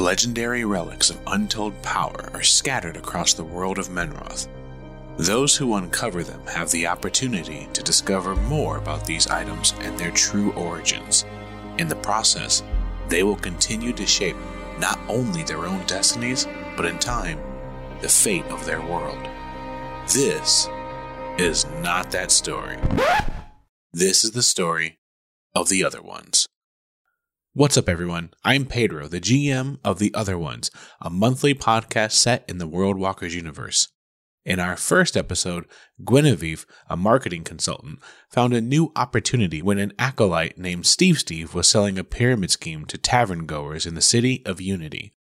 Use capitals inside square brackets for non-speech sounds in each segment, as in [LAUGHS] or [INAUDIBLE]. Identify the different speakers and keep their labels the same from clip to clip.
Speaker 1: legendary relics of untold power are scattered across the world of Menroth. Those who uncover them have the opportunity to discover more about these items and their true origins. In the process, they will continue to shape not only their own destinies, but in time, the fate of their world. This is not that story. This is the story of the other ones. What's up, everyone? I'm Pedro, the GM of The Other Ones, a monthly podcast set in the World Walkers universe. In our first episode, Guinevere, a marketing consultant, found a new opportunity when an acolyte named Steve Steve was selling a pyramid scheme to tavern goers in the city of Unity.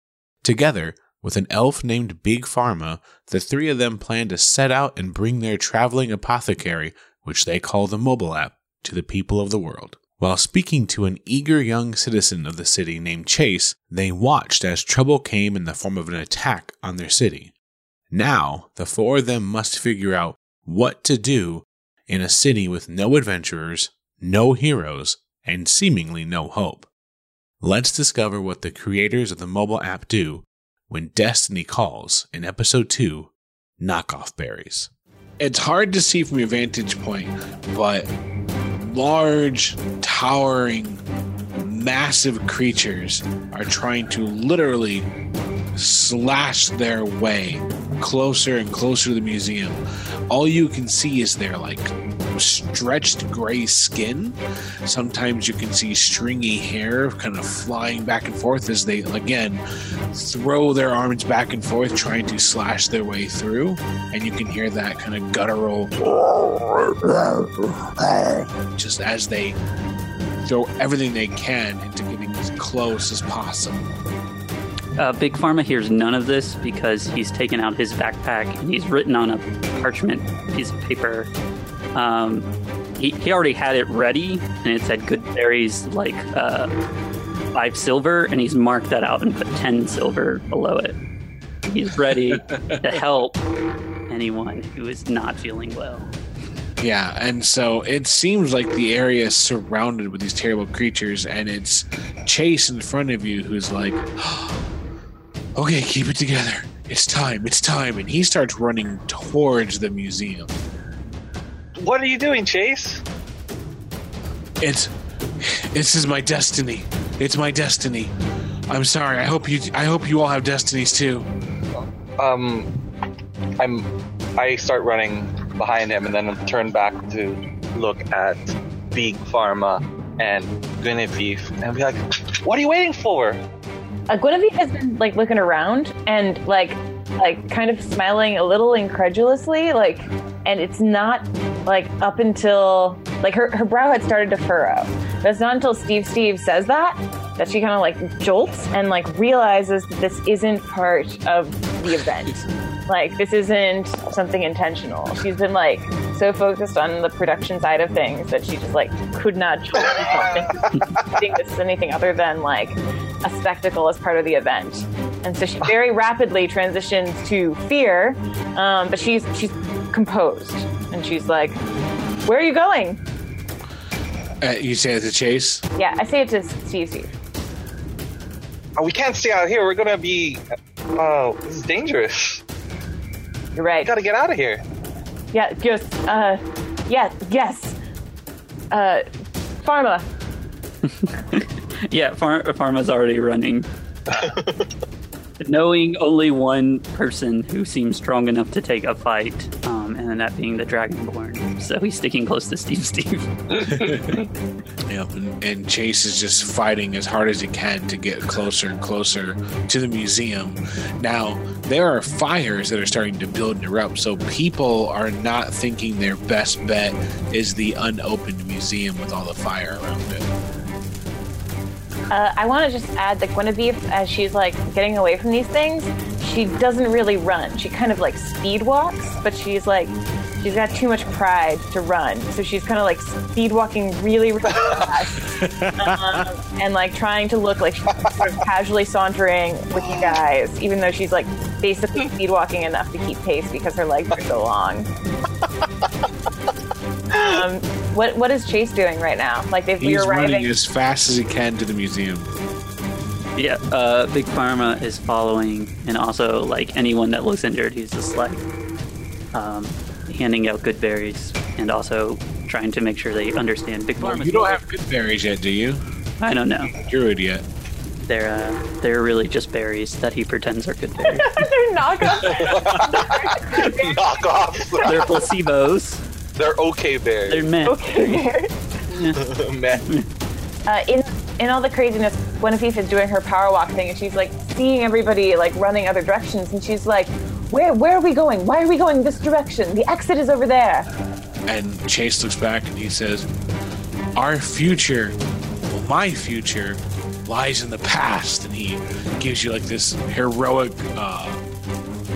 Speaker 1: Together, with an elf named Big Pharma, the three of them plan to set out and bring their traveling apothecary, which they call the mobile app, to the people of the world. While speaking to an eager young citizen of the city named Chase, they watched as trouble came in the form of an attack on their city. Now, the four of them must figure out what to do in a city with no adventurers, no heroes, and seemingly no hope. Let's discover what the creators of the mobile app do when Destiny calls in episode 2 Knockoff Berries.
Speaker 2: It's hard to see from your vantage point, but large, towering, massive creatures are trying to literally slash their way closer and closer to the museum. All you can see is their like stretched gray skin. Sometimes you can see stringy hair kind of flying back and forth as they again throw their arms back and forth trying to slash their way through and you can hear that kind of guttural just as they throw everything they can into getting as close as possible.
Speaker 3: Uh, Big Pharma hears none of this because he's taken out his backpack and he's written on a parchment piece of paper. Um, he, he already had it ready and it said good berries like uh, five silver, and he's marked that out and put 10 silver below it. He's ready [LAUGHS] to help anyone who is not feeling well.
Speaker 2: Yeah, and so it seems like the area is surrounded with these terrible creatures, and it's Chase in front of you who's like, [GASPS] okay, keep it together. It's time, it's time. And he starts running towards the museum.
Speaker 4: What are you doing, Chase?
Speaker 2: It's this is my destiny. It's my destiny. I'm sorry. I hope you I hope you all have destinies too.
Speaker 4: Um, I'm. I start running behind him and then turn back to look at Big Pharma and Guinevere and be like, "What are you waiting for?"
Speaker 5: Uh, Guinevere has been like looking around and like like kind of smiling a little incredulously, like, and it's not like up until like her her brow had started to furrow. But it's not until Steve Steve says that that she kind of like jolts and like realizes that this isn't part of the event. Like this isn't something intentional. She's been like so focused on the production side of things that she just like could not jolt [LAUGHS] think this is anything other than like a spectacle as part of the event. And so she very rapidly transitions to fear, um, but she's she's composed and she's like, "Where are you going?"
Speaker 2: Uh, you say it to Chase.
Speaker 5: Yeah, I say it to Steve. Steve.
Speaker 4: Oh, we can't stay out here. We're gonna be. Oh, this is dangerous.
Speaker 5: You're right.
Speaker 4: We gotta get out of here.
Speaker 5: Yeah, just uh, yeah, yes. Uh, Pharma. [LAUGHS]
Speaker 3: Yeah, Phar- Pharma's already running. [LAUGHS] Knowing only one person who seems strong enough to take a fight, um, Um, and that being the Dragonborn. So he's sticking close to Steve Steve. [LAUGHS]
Speaker 2: Yep, and, and Chase is just fighting as hard as he can to get closer and closer to the museum. Now, there are fires that are starting to build and erupt, so people are not thinking their best bet is the unopened museum with all the fire around it.
Speaker 5: Uh, I want to just add that Guinevere, as she's like getting away from these things, she doesn't really run. She kind of like speed walks, but she's like, she's got too much pride to run. So she's kind of like speed walking really, really fast. um, and like trying to look like she's sort of casually sauntering with you guys, even though she's like basically speed walking enough to keep pace because her legs are so long. Um, what what is Chase doing right now? Like if
Speaker 2: He's
Speaker 5: we're
Speaker 2: running
Speaker 5: arriving,
Speaker 2: as fast as he can to the museum.
Speaker 3: Yeah, uh, Big Pharma is following, and also like anyone that looks injured, he's just like um, handing out good berries, and also trying to make sure they understand Big Pharma.
Speaker 2: You don't have good berries yet, do you?
Speaker 3: I don't know.
Speaker 2: Druid yet.
Speaker 3: They're uh, they're really just berries that he pretends are good berries. [LAUGHS]
Speaker 5: They're knockoff. [LAUGHS]
Speaker 4: Knockoffs.
Speaker 3: they're placebos.
Speaker 4: They're okay bears.
Speaker 3: They're men. [LAUGHS]
Speaker 4: Man.
Speaker 5: uh, in in all the craziness, Guinevere is doing her power walk thing, and she's like seeing everybody like running other directions, and she's like, "Where where are we going? Why are we going this direction? The exit is over there."
Speaker 2: And Chase looks back and he says, Our future, well, my future, lies in the past. And he gives you like this heroic, uh,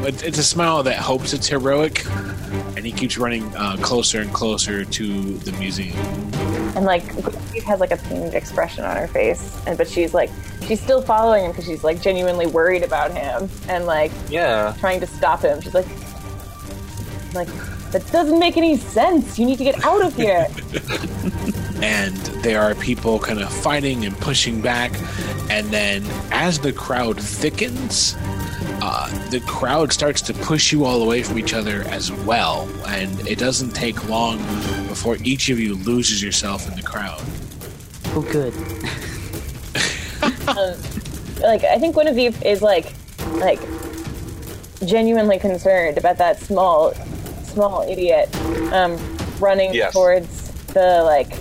Speaker 2: it's a smile that hopes it's heroic. And he keeps running uh, closer and closer to the museum.
Speaker 5: And like Guinevere has like a pained expression on her face, and but she's like she's still following him because she's like genuinely worried about him and like
Speaker 4: Yeah.
Speaker 5: trying to stop him. She's like, like that doesn't make any sense. You need to get out of here. [LAUGHS]
Speaker 2: and there are people kind of fighting and pushing back. And then as the crowd thickens, uh, the crowd starts to push you all away from each other as well. And it doesn't take long before each of you loses yourself in the crowd.
Speaker 3: Oh, good. [LAUGHS]
Speaker 5: like I think Guinevere is like like genuinely concerned about that small small idiot um, running
Speaker 4: Yes.
Speaker 5: towards the like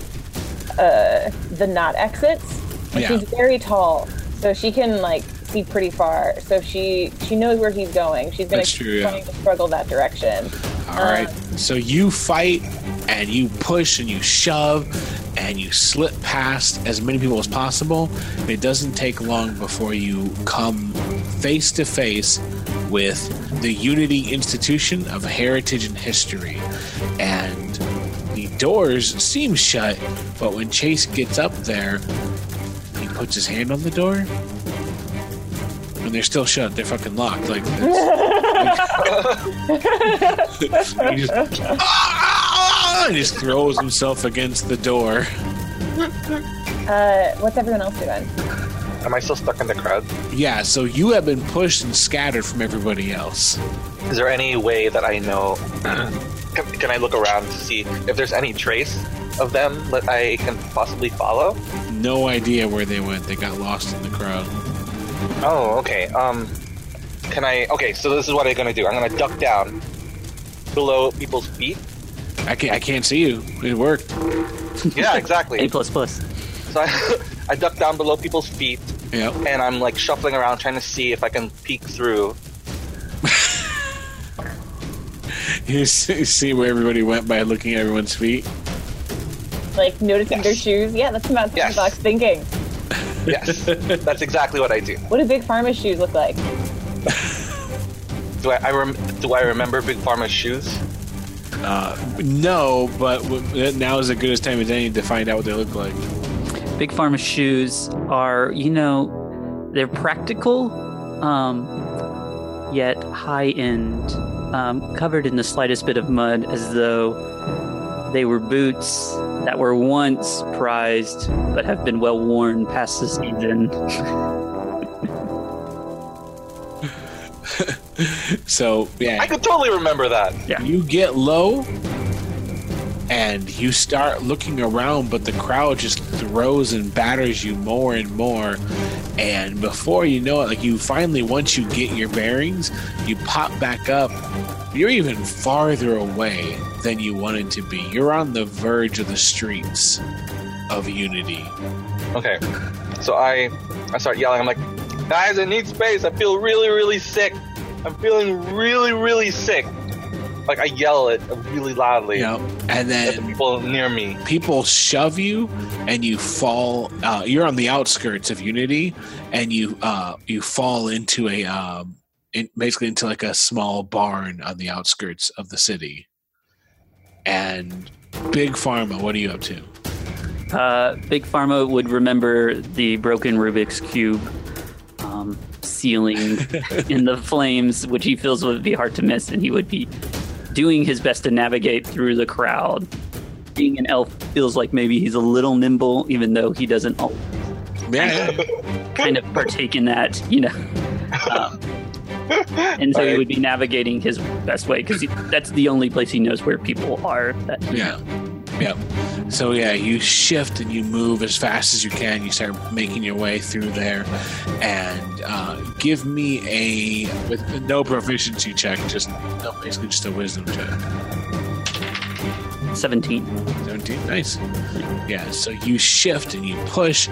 Speaker 5: uh, the not exits.
Speaker 2: Yeah.
Speaker 5: She's very tall, so she can like see pretty far. So she she knows where he's going. She's keep
Speaker 2: true, yeah.
Speaker 5: trying to struggle that direction.
Speaker 2: All right. Um, so you fight and you push and you shove and you slip past as many people as possible. It doesn't take long before you come face to face with the Unity Institution of Heritage and History. And the doors seem shut, but when Chase gets up there, he puts his hand on the door. And they're still shut. They're fucking locked. Like, it's- [LAUGHS] he just, "Ah!" [LAUGHS] he just throws himself against the door.
Speaker 5: Uh, what's everyone else doing?
Speaker 4: Am I still stuck in the crowd?
Speaker 2: Yeah, so you have been pushed and scattered from everybody else.
Speaker 4: Is there any way that I know? [CLEARS THROAT] can, can I look around to see if there's any trace of them that I can possibly follow?
Speaker 2: No idea where they went. They got lost in the crowd.
Speaker 4: Oh, okay. Um, can I? Okay, so this is what I'm gonna do. I'm gonna duck down below people's feet.
Speaker 2: I can't, I can't see you. It worked.
Speaker 4: Yeah, [LAUGHS] exactly.
Speaker 3: A plus plus.
Speaker 4: so I, [LAUGHS] I duck down below people's feet,
Speaker 2: Yep.
Speaker 4: and I'm like shuffling around trying to see if I can peek through. [LAUGHS]
Speaker 2: You see see where everybody went by looking at everyone's feet.
Speaker 5: Like noticing
Speaker 4: Yes.
Speaker 5: their shoes? Yeah, that's about
Speaker 4: Yes.
Speaker 5: box thinking.
Speaker 4: Yes, that's exactly what I do.
Speaker 5: What do big pharma shoes look like?
Speaker 4: Do I, I rem- do I remember Big Pharma's shoes?
Speaker 2: Uh, no, but w- now is as good as time as any to find out what they look like.
Speaker 3: Big Pharma shoes are, you know, they're practical, um, yet high end, um, covered in the slightest bit of mud, as though they were boots that were once prized but have been well worn past the season. [LAUGHS]
Speaker 2: So yeah,
Speaker 4: I could totally remember that.
Speaker 2: you get low and you start looking around, but the crowd just throws and batters you more and more. And before you know it, like you finally, once you get your bearings, you pop back up. You're even farther away than you wanted to be. You're on the verge of the streets of Unity.
Speaker 4: Okay, so I I start yelling. I'm like, guys, I need space. I feel really, really sick. I'm feeling really, really sick. Like I yell it really loudly
Speaker 2: You know, and
Speaker 4: at the
Speaker 2: then
Speaker 4: people near me.
Speaker 2: people shove you and you fall uh, you're on the outskirts of unity and you uh, you fall into a um, in, basically into like a small barn on the outskirts of the city. And big pharma what are you up to?
Speaker 3: Uh, Big Pharma would remember the broken Rubik's Cube um, ceiling [LAUGHS] in the flames, which he feels would be hard to miss, and he would be doing his best to navigate through the crowd. Being an elf feels like maybe he's a little nimble, even though he doesn't. al-
Speaker 2: yeah, yeah.
Speaker 3: kind of partake in that, you know. Um, and so he would be navigating his best way because that's the only place he knows where people are. That
Speaker 2: Yeah. Yeah. So yeah, you shift and you move as fast as you can. You start making your way through there, and uh, give me a with no proficiency check, just no, basically just a wisdom check.
Speaker 3: 17.
Speaker 2: 17, nice. Yeah. So you shift and you push,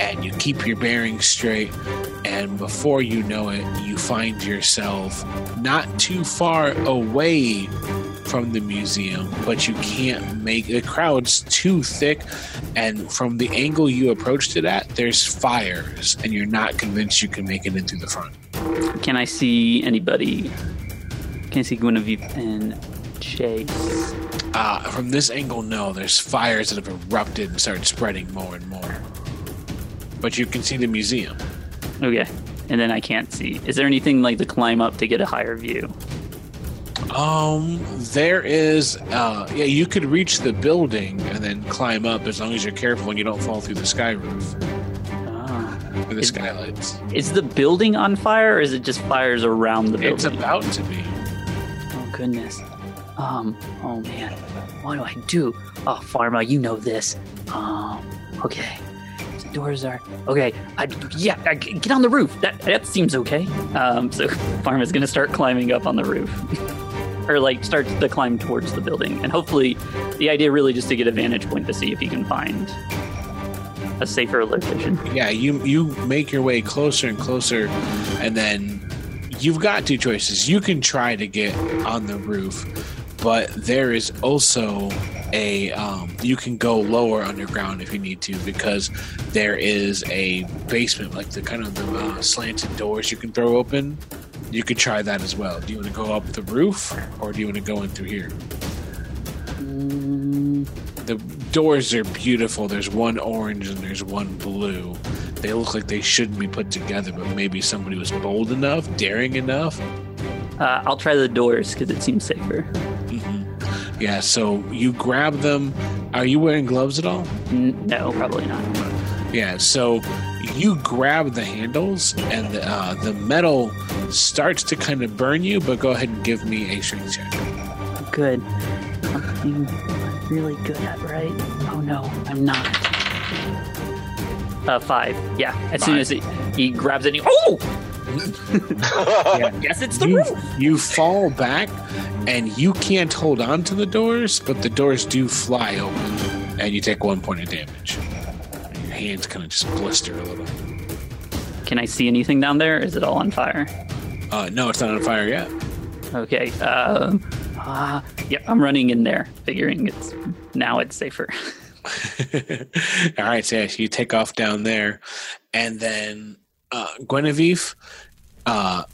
Speaker 2: and you keep your bearings straight, and before you know it, you find yourself not too far away from the museum, but you can't make the crowd's too thick. And from the angle you approached it at, there's fires, and you're not convinced you can make it in through the front.
Speaker 3: Can I see anybody? Can I see Guinevere and Chase?
Speaker 2: Uh, from this angle, no, there's fires that have erupted and started spreading more and more. But you can see the museum.
Speaker 3: Okay. And then I can't see. Is there anything like to climb up to get a higher view?
Speaker 2: Um, there is, uh, yeah, you could reach the building and then climb up as long as you're careful and you don't fall through the sky roof
Speaker 3: Ah.
Speaker 2: the
Speaker 3: Is-
Speaker 2: skylights.
Speaker 3: Is the building on fire or is it just fires around the building?
Speaker 2: It's about to be.
Speaker 3: Oh goodness. Um. Oh man. What do I do? Oh, Pharma, you know this. Um. Okay. The doors are okay. I yeah. I, get on the roof. That that seems okay. Um. So [LAUGHS] Pharma's gonna start climbing up on the roof, [LAUGHS] or like starts to climb towards the building, and hopefully, the idea really just to get a vantage point to see if he can find a safer location.
Speaker 2: Yeah, you you make your way closer and closer, and then you've got two choices. You can try to get on the roof, but there is also a um, you can go lower underground if you need to because there is a basement, like the kind of the uh, slanted doors you can throw open. You could try that as well. Do you want to go up the roof or do you want to go in through here?
Speaker 3: Mm,
Speaker 2: The doors are beautiful. There's one orange and there's one blue. They look like they shouldn't be put together, but maybe somebody was bold enough, daring enough.
Speaker 3: uh, I'll try the doors because it seems safer.
Speaker 2: hmm Yeah, so you grab them. Are you wearing gloves at all?
Speaker 3: N- no, probably not.
Speaker 2: Yeah, so you grab the handles and the, uh, the metal starts to kind of burn you, but go ahead and give me a strength check.
Speaker 3: good. Something I'm really good at, right? Oh no, I'm not. Uh, five. Yeah. As soon as he, he grabs it, he, oh! [LAUGHS]
Speaker 2: Yeah.
Speaker 3: Guess it's the
Speaker 2: you,
Speaker 3: roof.
Speaker 2: you fall back and you can't hold on to the doors, but the doors do fly open and you take one point of damage. Hands kind of just blister a little.
Speaker 3: Can I see anything down there? Is it all on fire?
Speaker 2: Uh, no, it's not on fire yet.
Speaker 3: Okay. Um. Uh, yep. I'm running in there, figuring it's now it's safer. [LAUGHS] [LAUGHS]
Speaker 2: All right, so yeah, you take off down there, and then uh, Guinevere, uh,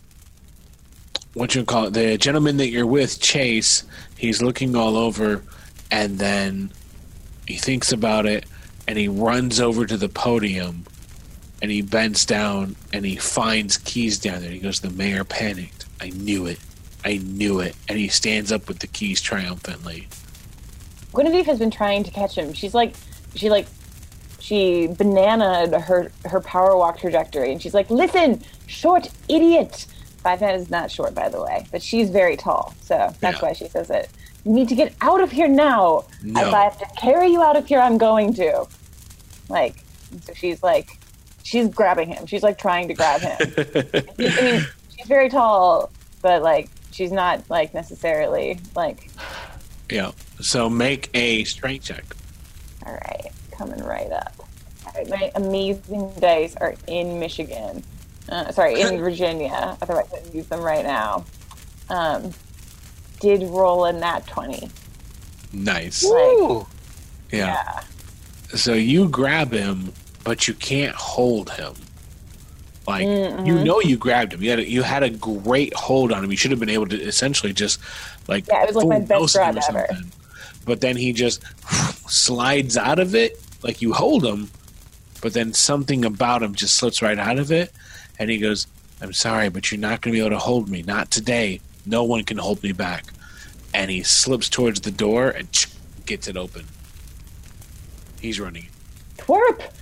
Speaker 2: what you call it, the gentleman that you're with, Chase, he's looking all over, and then he thinks about it, and he runs over to the podium, and he bends down, and he finds keys down there. He goes, "The mayor panicked. I knew it. I knew it." And he stands up with the keys triumphantly.
Speaker 5: Guinevere has been trying to catch him. She's like, she like, she bananaed her her power walk trajectory, and she's like, "Listen, short idiot." Five Man is not short, by the way, but she's very tall, so that's
Speaker 2: Yeah.
Speaker 5: why she says it. You need to get out of here now.
Speaker 2: No.
Speaker 5: If I have to carry you out of here, I'm going to. Like, so she's like, she's grabbing him. She's like trying to grab him. [LAUGHS] I mean, she's very tall, but like, she's not like necessarily like.
Speaker 2: Yeah. So make a strength check.
Speaker 5: All right, coming right up. All right, my amazing dice are in Michigan. Uh, sorry, in [LAUGHS] Virginia. Otherwise, I'd use them right now. Um, did roll a nat 20.
Speaker 2: Nice.
Speaker 4: Ooh.
Speaker 2: Yeah.
Speaker 5: Yeah.
Speaker 2: So you grab him, but you can't hold him. Like
Speaker 5: Mhm.
Speaker 2: you know, you grabbed him. You had a, you had a great hold on him. You should have been able to essentially just like
Speaker 5: Yeah, it was like my best
Speaker 2: him
Speaker 5: grab ever.
Speaker 2: something. But then he just [LAUGHS] slides out of it. Like you hold him, but then something about him just slips right out of it, and he goes, "I'm sorry, but you're not going to be able to hold me. Not today. No one can hold me back." And he slips towards the door and gets it open. He's running.
Speaker 5: Twerp!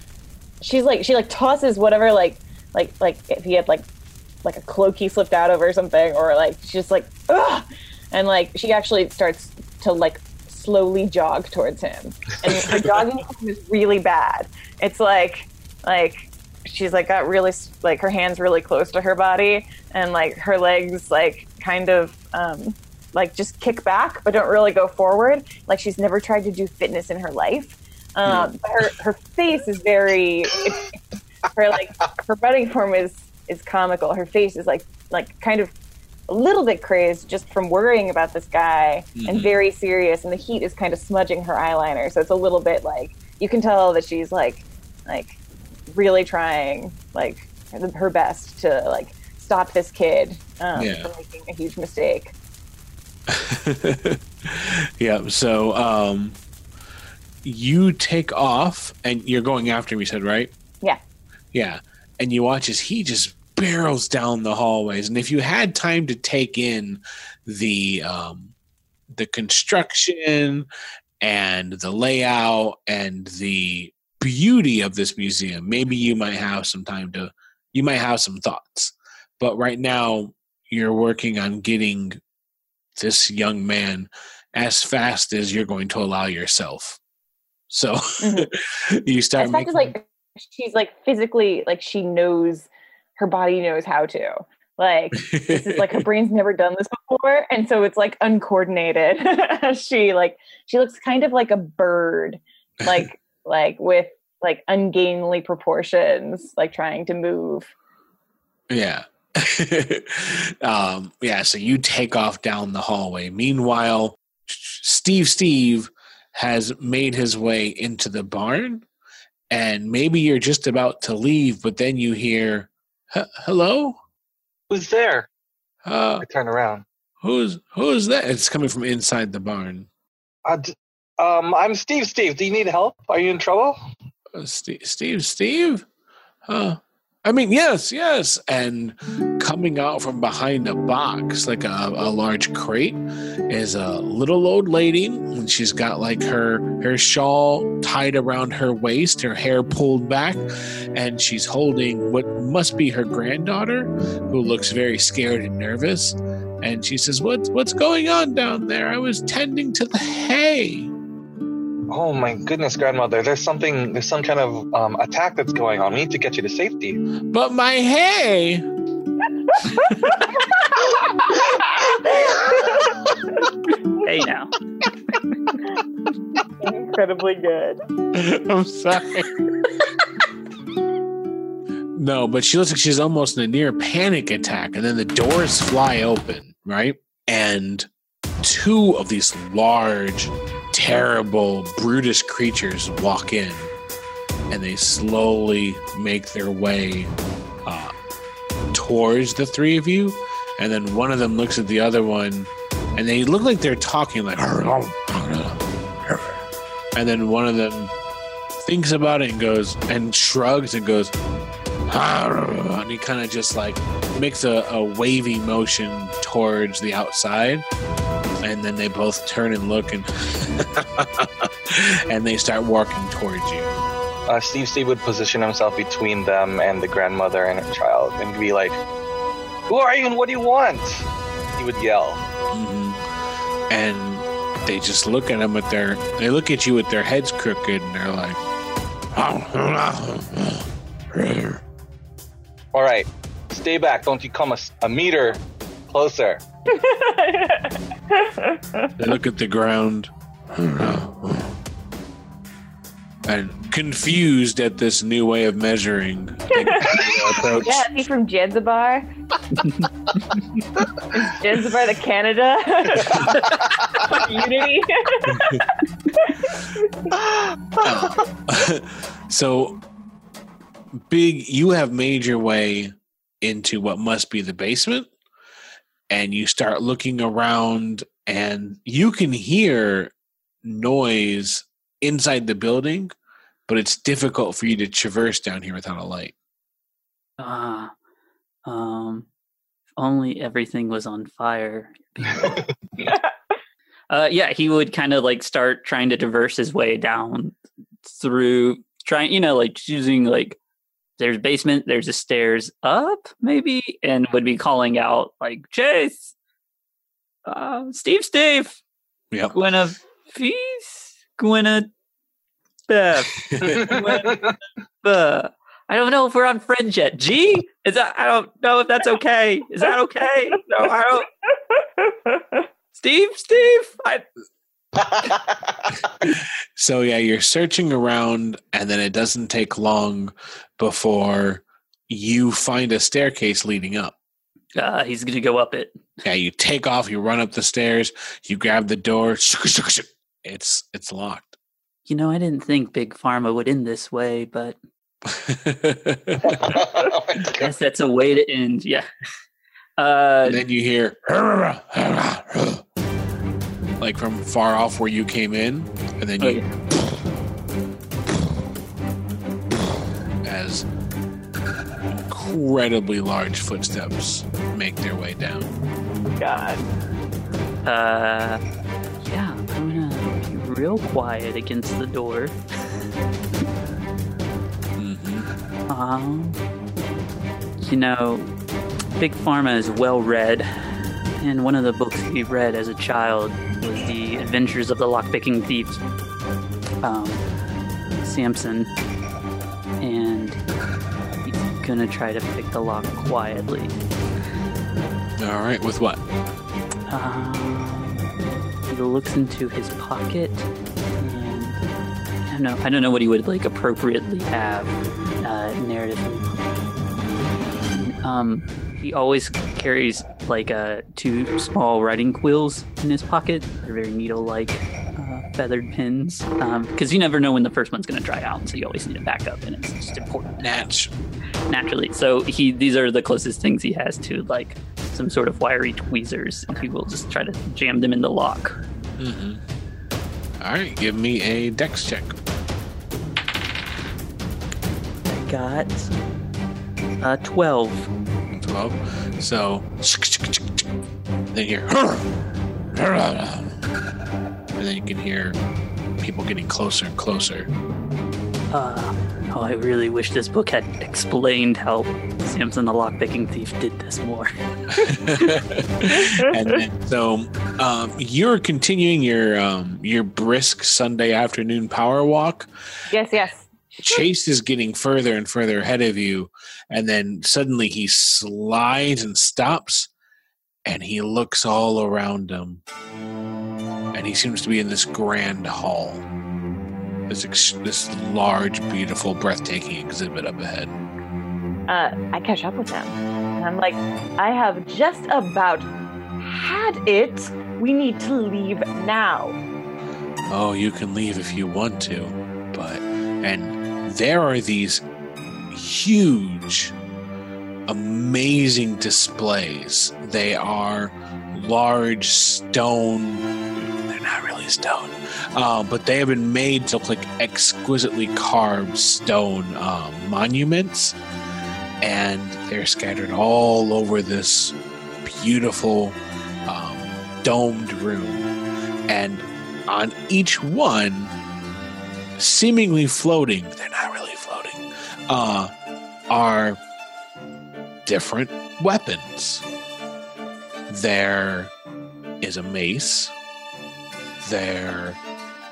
Speaker 5: she's like she like tosses whatever like like like if he had like like a cloak he slipped out of or something or like she's just like ugh and like she actually starts to like slowly jog towards him and her [LAUGHS] jogging is really bad it's like like she's like got really like her hands really close to her body and like her legs like kind of um like just kick back but don't really go forward. Like she's never tried to do fitness in her life. Um but her her face is very her like her body form is is comical. Her face is like like kind of a little bit crazed just from worrying about this guy and very serious and the heat is kind of smudging her eyeliner. So it's a little bit like you can tell that she's like like really trying like her best to like stop this kid um,
Speaker 2: Yeah.
Speaker 5: from making a huge mistake [LAUGHS]
Speaker 2: yeah. So um, you take off and you're going after him. You said right?
Speaker 5: yeah
Speaker 2: Yeah. And you watch as he just barrels down the hallways. And if you had time to take in the um, the construction and the layout and the beauty of this museum, maybe you might have some time to you might have some thoughts. But right now you're working on getting this young man as fast as you're going to allow yourself. So mm-hmm. [LAUGHS] you start
Speaker 5: as fast
Speaker 2: making
Speaker 5: as like she's like physically like she knows her body knows how to like this is like her [LAUGHS] brain's never done this before and so it's like uncoordinated [LAUGHS] she like she looks kind of like a bird like like with like ungainly proportions like trying to move
Speaker 2: Yeah. [LAUGHS] um, yeah, so you take off down the hallway. Meanwhile, Steve Steve has made his way into the barn, and maybe you're just about to leave, but then you hear, "Hello,
Speaker 4: Who's there?
Speaker 2: uh,
Speaker 4: I turn around.
Speaker 2: who's who's that?" It's coming from inside the barn.
Speaker 4: Uh, d- um, I'm Steve. Steve, do you need help? Are you in trouble?
Speaker 2: Uh, Steve, Steve, Steve. Huh. I mean, yes, yes. And coming out from behind a box, like a, a large crate, is a little old lady. And she's got like her her shawl tied around her waist, her hair pulled back, and she's holding what must be her granddaughter, who looks very scared and nervous. And she says, "What's what's going on down there? I was tending to the hay."
Speaker 4: Oh my goodness, grandmother. There's something. There's some kind of um, attack that's going on. We need to get you to safety.
Speaker 2: But my hay.
Speaker 3: Hey now.
Speaker 5: incredibly good [LAUGHS]
Speaker 2: I'm sorry. no, but she looks like she's almost in a near panic attack, and then the doors fly open, right? And two of these large, terrible, brutish creatures walk in, and they slowly make their way uh, towards the three of you. And then one of them looks at the other one, and they look like they're talking like. And then one of them thinks about it and goes and shrugs and goes, and he kind of just like makes a, a wavy motion towards the outside. And then they both turn and look and [LAUGHS] and they start walking towards you.
Speaker 4: Uh, Steve Steve would position himself between them and the grandmother and her child and be like, Who are you and what do you want? He would yell.
Speaker 2: Mhm. And they just look at him with their they look at you with their heads crooked and they're like
Speaker 4: All right, stay back. Don't you come a meter closer.
Speaker 2: They look at the ground. Uh, and confused at this new way of measuring, [LAUGHS] approach.
Speaker 5: yeah is he from Zanzibar Zanzibar the Canada [LAUGHS] unity [LAUGHS]
Speaker 2: so, Big, you have made your way into what must be the basement, and you start looking around, and you can hear noise inside the building, but it's difficult for you to traverse down here without a light.
Speaker 3: Ah, um, if only everything was on fire. [LAUGHS] uh, yeah, he would kind of like start trying to traverse his way down through, trying, you know, like choosing like there's basement, there's a stairs up, maybe, and would be calling out like Chase, uh, Steve, Steve,
Speaker 2: Yep.
Speaker 3: Gwyneth, Gwyneth, Beth, Gwyneth. I don't know if we're on Fringe yet. G? Is that? I don't know if that's okay. Is that okay? No, I don't. [LAUGHS] Steve, Steve. I, [LAUGHS]
Speaker 2: So yeah, you're searching around, and then it doesn't take long before you find a staircase leading up.
Speaker 3: uh, he's gonna go up it.
Speaker 2: Yeah, you take off, you run up the stairs, you grab the door. [LAUGHS] It's it's locked.
Speaker 3: You know, I didn't think Big Pharma would end this way, but
Speaker 4: oh [LAUGHS]
Speaker 3: I guess that's a way to end. Yeah. Uh,
Speaker 2: and then you hear like from far off where you came in, and then
Speaker 3: oh,
Speaker 2: you
Speaker 3: yeah.
Speaker 2: as incredibly large footsteps make their way down.
Speaker 5: God.
Speaker 3: Uh, yeah, I'm gonna be real quiet against the door.
Speaker 2: hmm
Speaker 3: Um, you know, Big Pharma is well read, and one of the books he read as a child was The Adventures of the Lockpicking Thief, um, Samson, and he's gonna try to pick the lock quietly.
Speaker 2: All right, with what?
Speaker 3: Um, he looks into his pocket, and I don't know. I don't know what he would like appropriately have uh, narrative. Um, he always carries like uh, two small writing quills in his pocket. They're very needle-like uh, feathered pins because you never know when the first one's going to dry out, so you always need a backup, and it's just important
Speaker 2: Natch.
Speaker 3: naturally. So he these are the closest things he has to like some sort of wiry tweezers, and he will just try to jam them in the lock.
Speaker 2: hmm All right, give me a dex check.
Speaker 3: I got a twelve.
Speaker 2: 12. So, then you hear, and then you can hear people getting closer and closer.
Speaker 3: Uh, oh, I really wish this book had explained how Samson the lockpicking thief did this more. [LAUGHS]
Speaker 2: and then, so um, you're continuing your um, your brisk Sunday afternoon power walk.
Speaker 5: Yes, yes.
Speaker 2: Chase is getting further and further ahead of you, and then suddenly he slides and stops, and he looks all around him, and he seems to be in this grand hall, this ex- this large, beautiful, breathtaking exhibit up ahead.
Speaker 5: Uh, I catch up with him, and I'm like, I have just about had it. We need to leave now.
Speaker 2: Oh, you can leave if you want to, but and there are these huge, amazing displays. They are large stone. They're not really stone, uh, but they have been made to look like exquisitely carved stone um, monuments, and they're scattered all over this beautiful um, domed room, and on each one, seemingly floating, they're not uh, are different weapons. There is a mace. There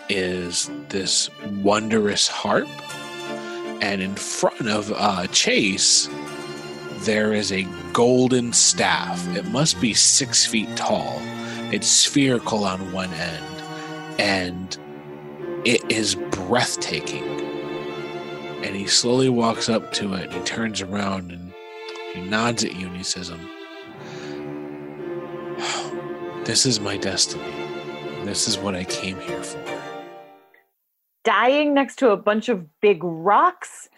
Speaker 2: is this wondrous harp. And in front of uh, Chase, there is a golden staff. It must be six feet tall. It's spherical on one end. And it is breathtaking. And he slowly walks up to it. He turns around and he nods at you and he says, um, This is my destiny. This is what I came here for.
Speaker 5: Dying next to a bunch of big rocks.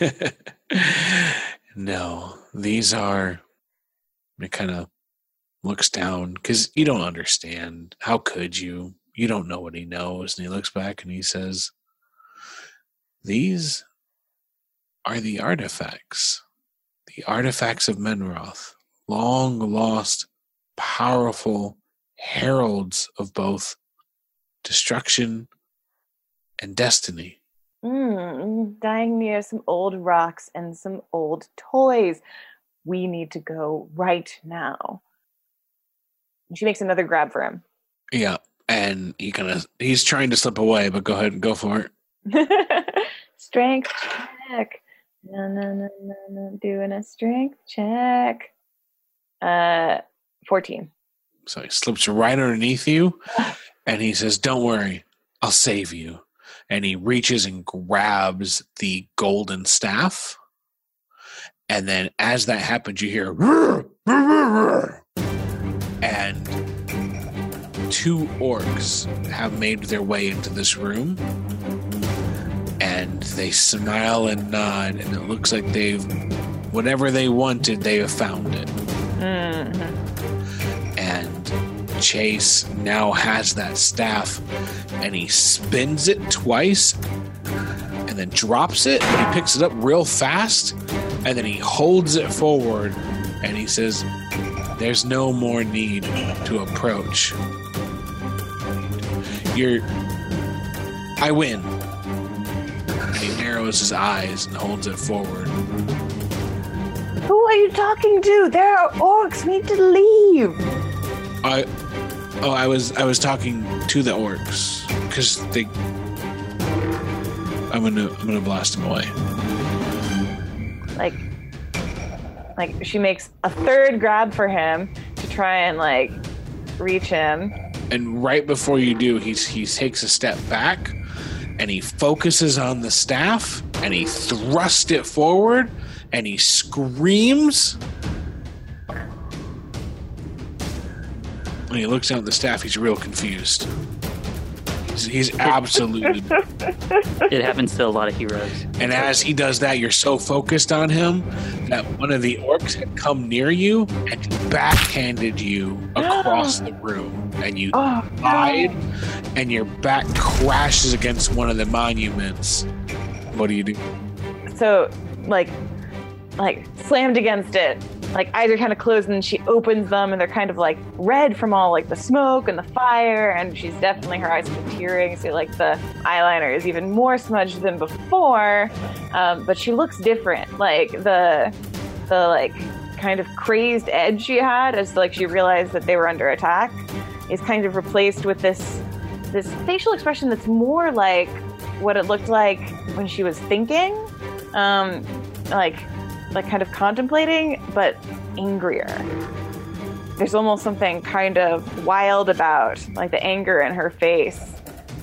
Speaker 5: [LAUGHS]
Speaker 2: no, these are. It kind of looks down because you don't understand. How could you? You don't know what he knows. And he looks back and he says, These are the artifacts. The artifacts of Menroth. Long lost, powerful heralds of both destruction and destiny.
Speaker 5: Mm, dying near some old rocks and some old toys. We need to go right now. She makes another grab for him.
Speaker 2: Yeah, and he kind of he's trying to slip away, but go ahead and go for it. [LAUGHS]
Speaker 5: strength check. No, no, no, no, no. Doing a strength check. Uh, 14.
Speaker 2: So he slips right underneath you, [SIGHS] and he says, "Don't worry, I'll save you." And he reaches and grabs the golden staff, and then as that happens, you hear, "Rrr, rrr, rrr," and two orcs have made their way into this room and they smile and nod and it looks like they've whatever they wanted they have found it.
Speaker 5: Mhm.
Speaker 2: and chase now has that staff and he spins it twice and then drops it he picks it up real fast and then he holds it forward and he says there's no more need to approach. You're i win and he narrows his eyes and holds it forward
Speaker 5: Who are you talking to? There are orcs. We need to leave.
Speaker 2: I oh I was I was talking to the orcs because they I'm gonna I'm gonna blast them away.
Speaker 5: Like, like she makes a third grab for him to try and like reach him.
Speaker 2: And right before you do, he's he takes a step back and he focuses on the staff and he thrusts it forward and he screams. When he looks down at the staff, he's real confused. He's, he's absolutely [LAUGHS]
Speaker 3: It happens to a lot of heroes.
Speaker 2: And as he does that, you're so focused on him that one of the orcs had come near you and backhanded you across the [GASPS] room. And you
Speaker 5: Oh,
Speaker 2: died, and your back crashes against one of the monuments. What do you do?
Speaker 5: so like like slammed against it like eyes are kind of closed and she opens them and they're kind of like red from all like the smoke and the fire and she's definitely her eyes are tearing so like the eyeliner is even more smudged than before. Um, but she looks different. Like the the like kind of crazed edge she had as like she realized that they were under attack is kind of replaced with this this facial expression that's more like what it looked like when she was thinking. Um, like like kind of contemplating, but angrier. There's almost something kind of wild about like the anger in her face,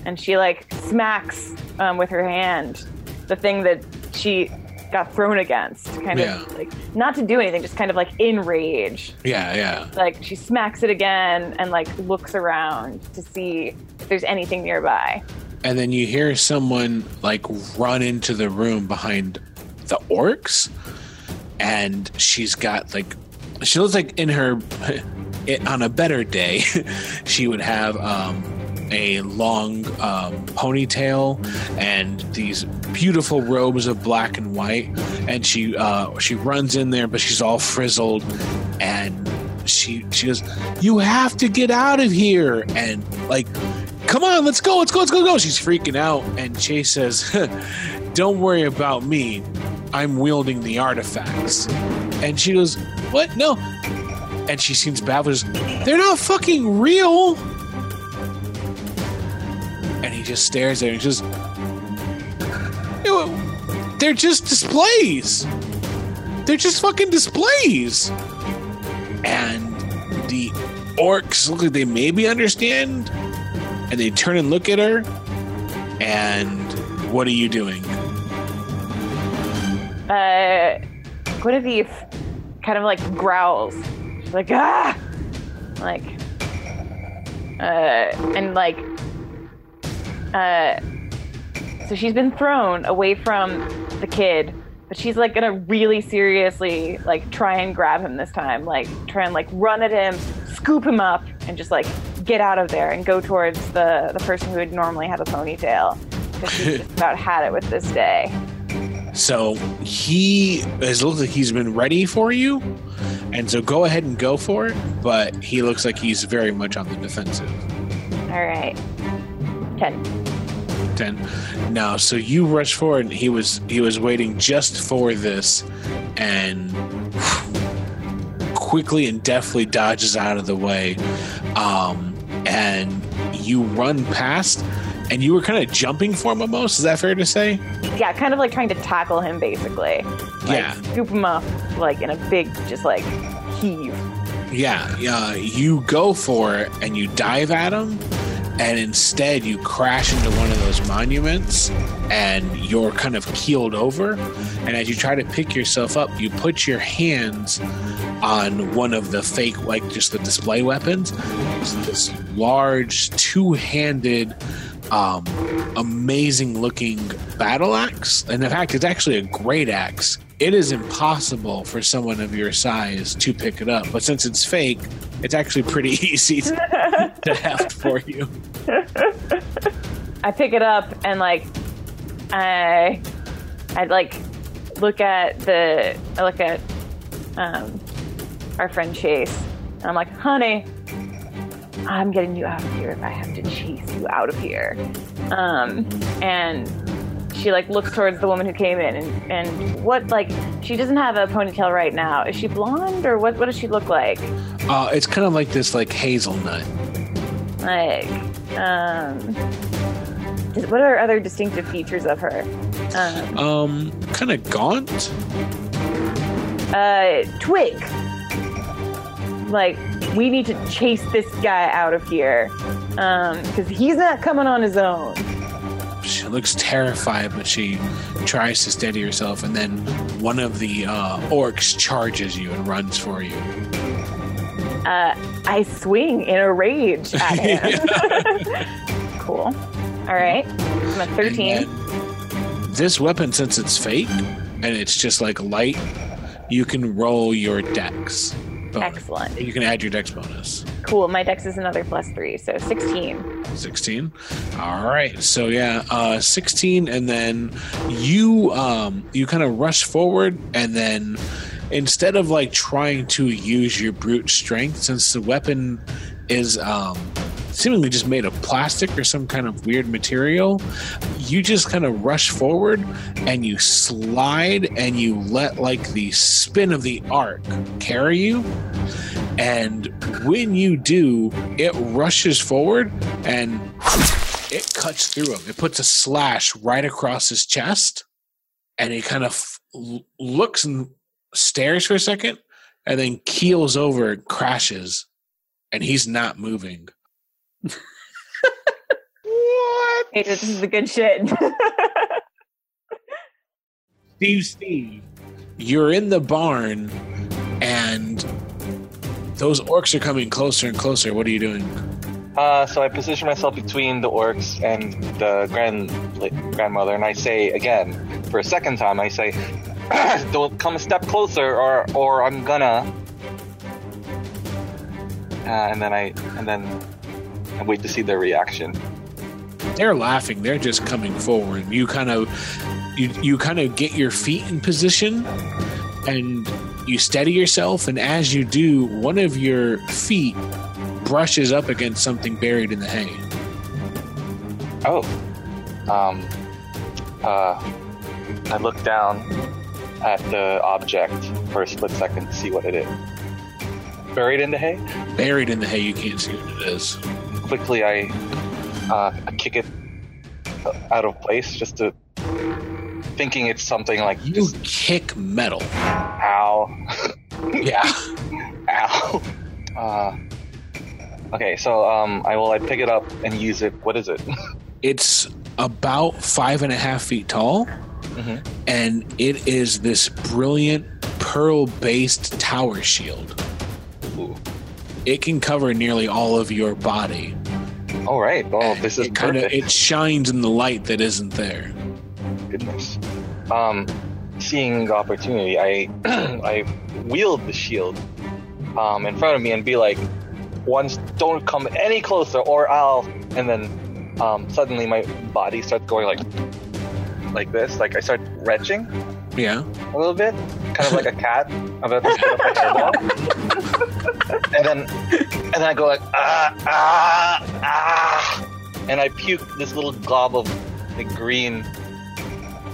Speaker 5: and she like smacks um, with her hand the thing that she got thrown against, kind
Speaker 2: Yeah.
Speaker 5: of like not to do anything, just kind of like in rage.
Speaker 2: Yeah, yeah.
Speaker 5: Like she smacks it again and like looks around to see if there's anything nearby.
Speaker 2: And then you hear someone like run into the room behind the orcs, and she's got like she looks like in her it, [LAUGHS] on a better day [LAUGHS] she would have um, a long um, ponytail and these beautiful robes of black and white, and she uh, she runs in there, but she's all frizzled, and she she goes, "You have to get out of here!" and like come on, let's go, let's go, let's go, let's go. She's freaking out, and Chase says, [LAUGHS] "Don't worry about me. I'm wielding the artifacts." And she goes, "What? No." And she seems baffled. They're not fucking real. And he just stares at her and says, "You they're just displays. They're just fucking displays. And the orcs look like they maybe understand and they turn and look at her. And what are you doing?
Speaker 5: Uh, Guinevere kind of like growls. She's like, ah! Like, uh, and like, uh, so she's been thrown away from the kid, but she's like gonna really seriously like try and grab him this time. Like, try and like run at him, scoop him up, and just like get out of there and go towards the, the person who would normally have a ponytail. Because she's [LAUGHS] just about had it with this day.
Speaker 2: So he has looked like he's been ready for you. And so go ahead and go for it. But he looks like he's very much on the defensive.
Speaker 5: All right. 10.
Speaker 2: Ten. No, so you rush forward, and he was he was waiting just for this, and quickly and deftly dodges out of the way, um, and you run past, and you were kind of jumping for him almost. Is that fair to say?
Speaker 5: Yeah, kind of like trying to tackle him, basically. Like,
Speaker 2: Yeah.
Speaker 5: Scoop him up, like in a big, just like heave.
Speaker 2: Yeah, yeah. You go for it and you dive at him, and instead you crash into one of those monuments, and you're kind of keeled over. And as you try to pick yourself up, you put your hands on one of the fake, like just the display weapons. It's this large, two-handed, um, amazing-looking battle axe. And in fact, it's actually a great axe. It is impossible for someone of your size to pick it up, but since it's fake, it's actually pretty [LAUGHS] easy to, to heft for you.
Speaker 5: I pick it up and like I I like look at the I look at um our friend Chase. And I'm like, honey, I'm getting you out of here if I have to chase you out of here. Um and she like looks towards the woman who came in and, and what like she doesn't have a ponytail right now. Is she blonde or what what does she look like?
Speaker 2: Uh, it's kind of like this, like hazelnut.
Speaker 5: Like um what are other distinctive features of her? Um,
Speaker 2: Um, kind of gaunt.
Speaker 5: uh, twig. Like, we need to chase this guy out of here because he's not coming on his own.
Speaker 2: She looks terrified, but she tries to steady herself, and then one of the uh, orcs charges you and runs for you.
Speaker 5: Uh, I swing in a rage at [LAUGHS] him. [LAUGHS] cool. All right. I'm at 13.
Speaker 2: And this weapon, since it's fake and it's just like light, you can roll your dex. Bonus.
Speaker 5: Excellent.
Speaker 2: You can add your dex bonus.
Speaker 5: Cool. My dex is another plus three, so 16.
Speaker 2: 16 all right so yeah uh 16 and then you um you kind of rush forward and then instead of like trying to use your brute strength since the weapon is um seemingly just made of plastic or some kind of weird material you just kind of rush forward and you slide and you let like the spin of the arc carry you and when you do, it rushes forward and it cuts through him. It puts a slash right across his chest, and he kind of looks and stares for a second, and then keels over and crashes, and he's not moving.
Speaker 5: Hey, this is the good shit. [LAUGHS]
Speaker 2: Steve, Steve, you're in the barn, and those orcs are coming closer and closer. What are you doing?
Speaker 4: Uh, so I position myself between the orcs and the grand like, grandmother, and I say again for a second time. I say, [CLEARS THROAT] "Don't come a step closer, or or I'm gonna." Uh, and then I and then I wait to see their reaction.
Speaker 2: they're laughing they're just coming forward you kind of you you kind of get your feet in position and you steady yourself and as you do one of your feet brushes up against something buried in the hay
Speaker 4: Oh, um, uh, I look down at the object for a split second to see what it is. Buried in the hay.
Speaker 2: buried in the hay you can't see what it is
Speaker 4: quickly I uh, kick it out of place just to thinking it's something like
Speaker 2: you
Speaker 4: just
Speaker 2: kick metal.
Speaker 4: Ow.
Speaker 2: Yeah. [LAUGHS]
Speaker 4: Ow. Uh, okay so um I will I pick it up and use it. What is it? [LAUGHS]
Speaker 2: It's about five and a half feet tall
Speaker 4: Mhm.
Speaker 2: and it is this brilliant pearl based tower shield.
Speaker 4: Ooh.
Speaker 2: it can cover nearly all of your body
Speaker 4: all right well this is
Speaker 2: it kind of it shines in the light that isn't there.
Speaker 4: goodness um seeing the opportunity I [CLEARS THROAT] I wield the shield um in front of me and be like once don't come any closer or I'll and then um suddenly my body starts going like like this like I start retching
Speaker 2: Yeah.
Speaker 4: a little bit, kind of like a cat about to spit up hairball. And then, and then I go like ah ah ah, and I puke this little glob of the green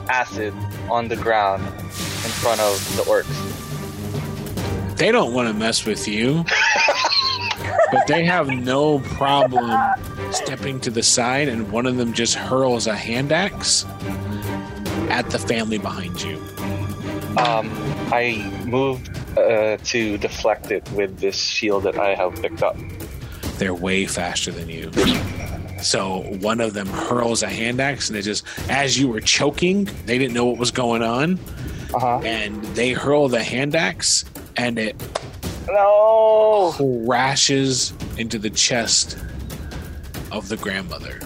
Speaker 4: acid on the ground in front of the orcs.
Speaker 2: They don't want to mess with you, [LAUGHS] but they have no problem stepping to the side, and one of them just hurls a hand axe at the family behind you.
Speaker 4: Um, I moved uh, to deflect it with this shield that I have picked up.
Speaker 2: They're way faster than you. So one of them hurls a hand axe, and it just, as you were choking, they didn't know what was going on,
Speaker 4: Uh huh.
Speaker 2: and they hurl the hand axe, and it
Speaker 4: No!
Speaker 2: crashes into the chest of the grandmother.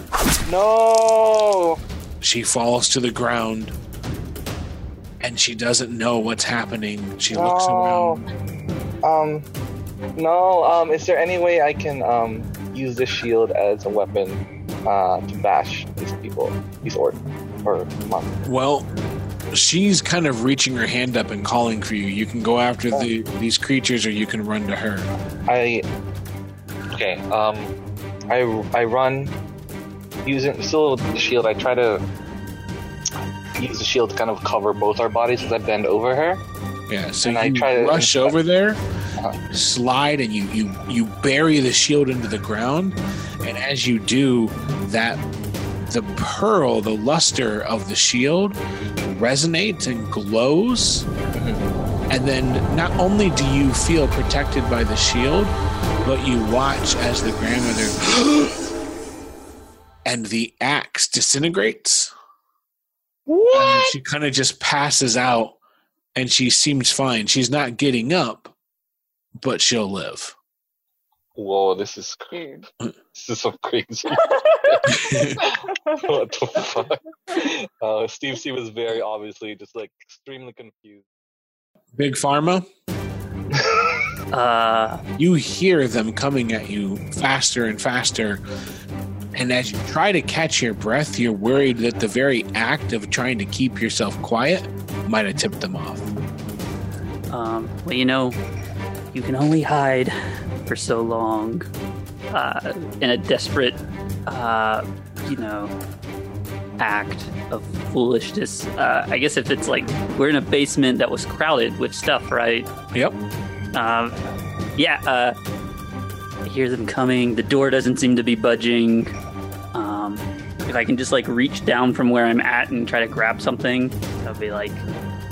Speaker 4: No!
Speaker 2: She falls to the ground, and she doesn't know what's happening. She looks around.
Speaker 4: Um, no. Um, is there any way I can um use this shield as a weapon uh to bash these people, these orc or monk?
Speaker 2: Well, she's kind of reaching her hand up and calling for you. You can go after the these creatures, or you can run to her.
Speaker 4: I okay. Um, I I run using still with the shield. I try to use the shield to kind of cover both our bodies as I bend over her.
Speaker 2: Yeah, so
Speaker 4: And I
Speaker 2: you
Speaker 4: try to-
Speaker 2: rush over there,
Speaker 4: Uh-huh.
Speaker 2: slide, and you you you bury the shield into the ground. And as you do, that the pearl, the luster of the shield, resonates and glows. And then not only do you feel protected by the shield, but you watch as the grandmother [GASPS] and the axe disintegrates. And she kind of just passes out and she seems fine. She's not getting up, but she'll live.
Speaker 4: Whoa, this is
Speaker 5: Dude. [LAUGHS]
Speaker 4: this is so crazy. [LAUGHS] [LAUGHS] what the fuck? Uh, Steve C was very obviously just like extremely confused.
Speaker 2: Big Pharma,
Speaker 3: Uh,
Speaker 2: you hear them coming at you faster and faster. And as you try to catch your breath, you're worried that the very act of trying to keep yourself quiet might have tipped them off.
Speaker 3: um, well, you know, you can only hide for so long uh, in a desperate, uh, you know, act of foolishness. Uh, I guess if it's like we're in a basement that was crowded with stuff, right?
Speaker 2: Yep.
Speaker 3: Um, yeah, uh, hear them coming. The door doesn't seem to be budging. Um, if I can just like reach down from where I'm at and try to grab something, I'll be like,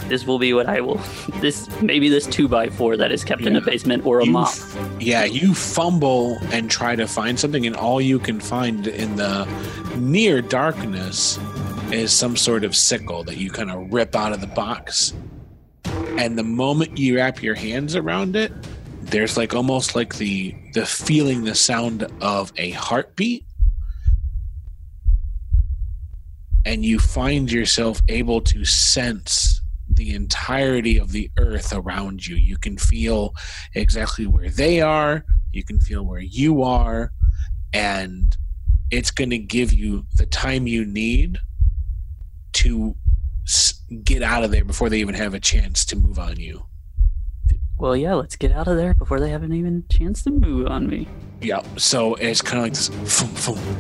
Speaker 3: this will be what I will. [LAUGHS] This maybe this two by four that is kept in
Speaker 2: the
Speaker 3: basement or a
Speaker 2: You
Speaker 3: mop.
Speaker 2: yeah, you fumble and try to find something, and all you can find in the near darkness is some sort of sickle that you kind of rip out of the box. And the moment you wrap your hands around it, there's like almost like the the feeling, the sound of a heartbeat. And you find yourself able to sense the entirety of the earth around you. You can feel exactly where they are, you can feel where you are, and it's going to give you the time you need to get out of there before they even have a chance to move on you.
Speaker 3: Well, yeah, let's get out of there before they have an even chance to move on me.
Speaker 2: Yeah, so it's kind of like this, boom, boom.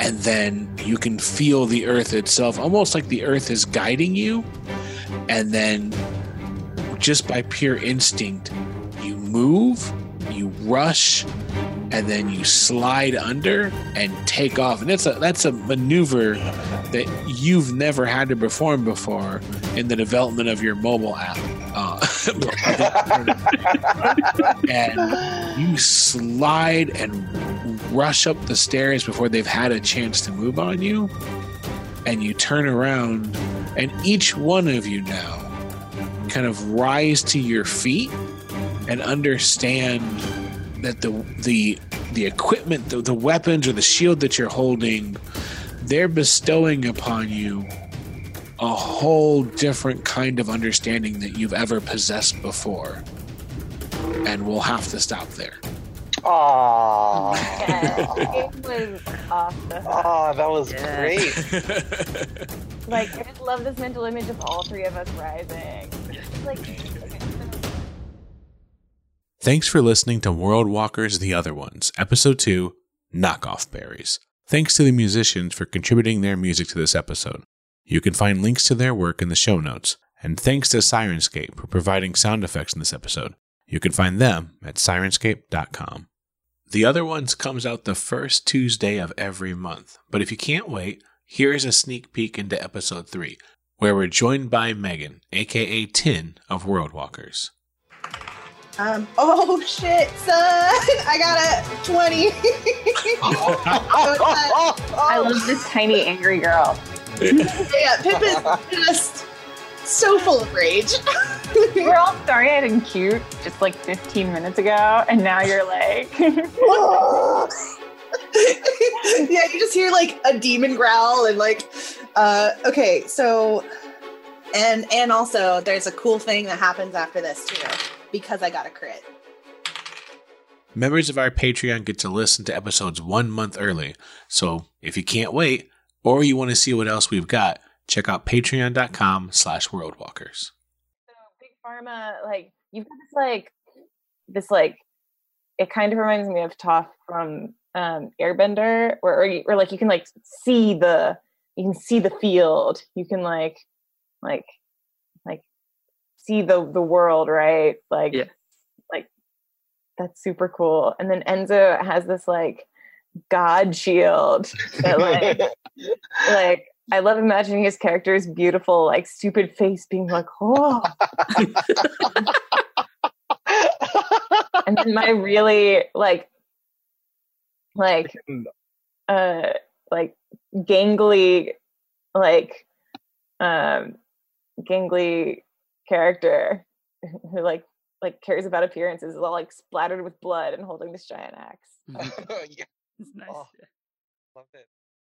Speaker 2: and then you can feel the earth itself, almost like the earth is guiding you, and then just by pure instinct, you move, you rush, and then you slide under and take off, and that's a that's a maneuver that you've never had to perform before in the development of your mobile app. Uh, [LAUGHS] and you slide and rush up the stairs before they've had a chance to move on you and you turn around and each one of you now kind of rise to your feet and understand that the the the equipment the, the weapons or the shield that you're holding they're bestowing upon you a whole different kind of understanding that you've ever possessed before and we'll have to stop there
Speaker 4: Aww.
Speaker 5: Yeah, [LAUGHS] it was awesome.
Speaker 4: Ah, that was
Speaker 3: Yeah.
Speaker 4: great. [LAUGHS]
Speaker 5: Like, I just love this mental image of all three of us rising. Like,
Speaker 1: Thanks for listening to World Walkers The Other Ones, Episode 2 Knockoff Berries.
Speaker 2: Thanks to the musicians for contributing their music to this episode. You can find links to their work in the show notes. And thanks to Sirenscape for providing sound effects in this episode. You can find them at sirenscape.com. The other ones comes out the first Tuesday of every month. But if you can't wait, here is a sneak peek into episode 3, where we're joined by Megan, aka Tin of World Walkers.
Speaker 6: Um, [LAUGHS] oh shit, son! I got a 20. [LAUGHS]
Speaker 5: I love this tiny angry girl.
Speaker 6: yeah, Pip is just so full of rage.
Speaker 5: We're all starry-eyed and cute just like 15 minutes ago, and now you're like, [LAUGHS]
Speaker 6: yeah, you just hear like a demon growl and like, uh, okay, so, and and also there's a cool thing that happens after this too because I got a crit.
Speaker 2: Members of our Patreon get to listen to episodes one month early. So if you can't wait, or you want to see what else we've got, check out patreon.com slash worldwalkers.
Speaker 5: so big pharma, like you've got this like, this like, it kind of reminds me of Toph from um, Airbender, where or, you, or like you can like see the, you can see the field, you can like, like, like see the the world, right? Like,
Speaker 3: Yeah.
Speaker 5: like that's super cool. And then Enzo has this like god shield that like [LAUGHS] like I love imagining his character's beautiful, like stupid face being like, oh. and then my really like like uh like gangly like um gangly character [LAUGHS] who like like cares about appearances is all like splattered with blood and holding this giant axe. Mm-hmm. [LAUGHS]
Speaker 4: yeah, [LAUGHS]
Speaker 3: It's nice.
Speaker 4: Oh. love it.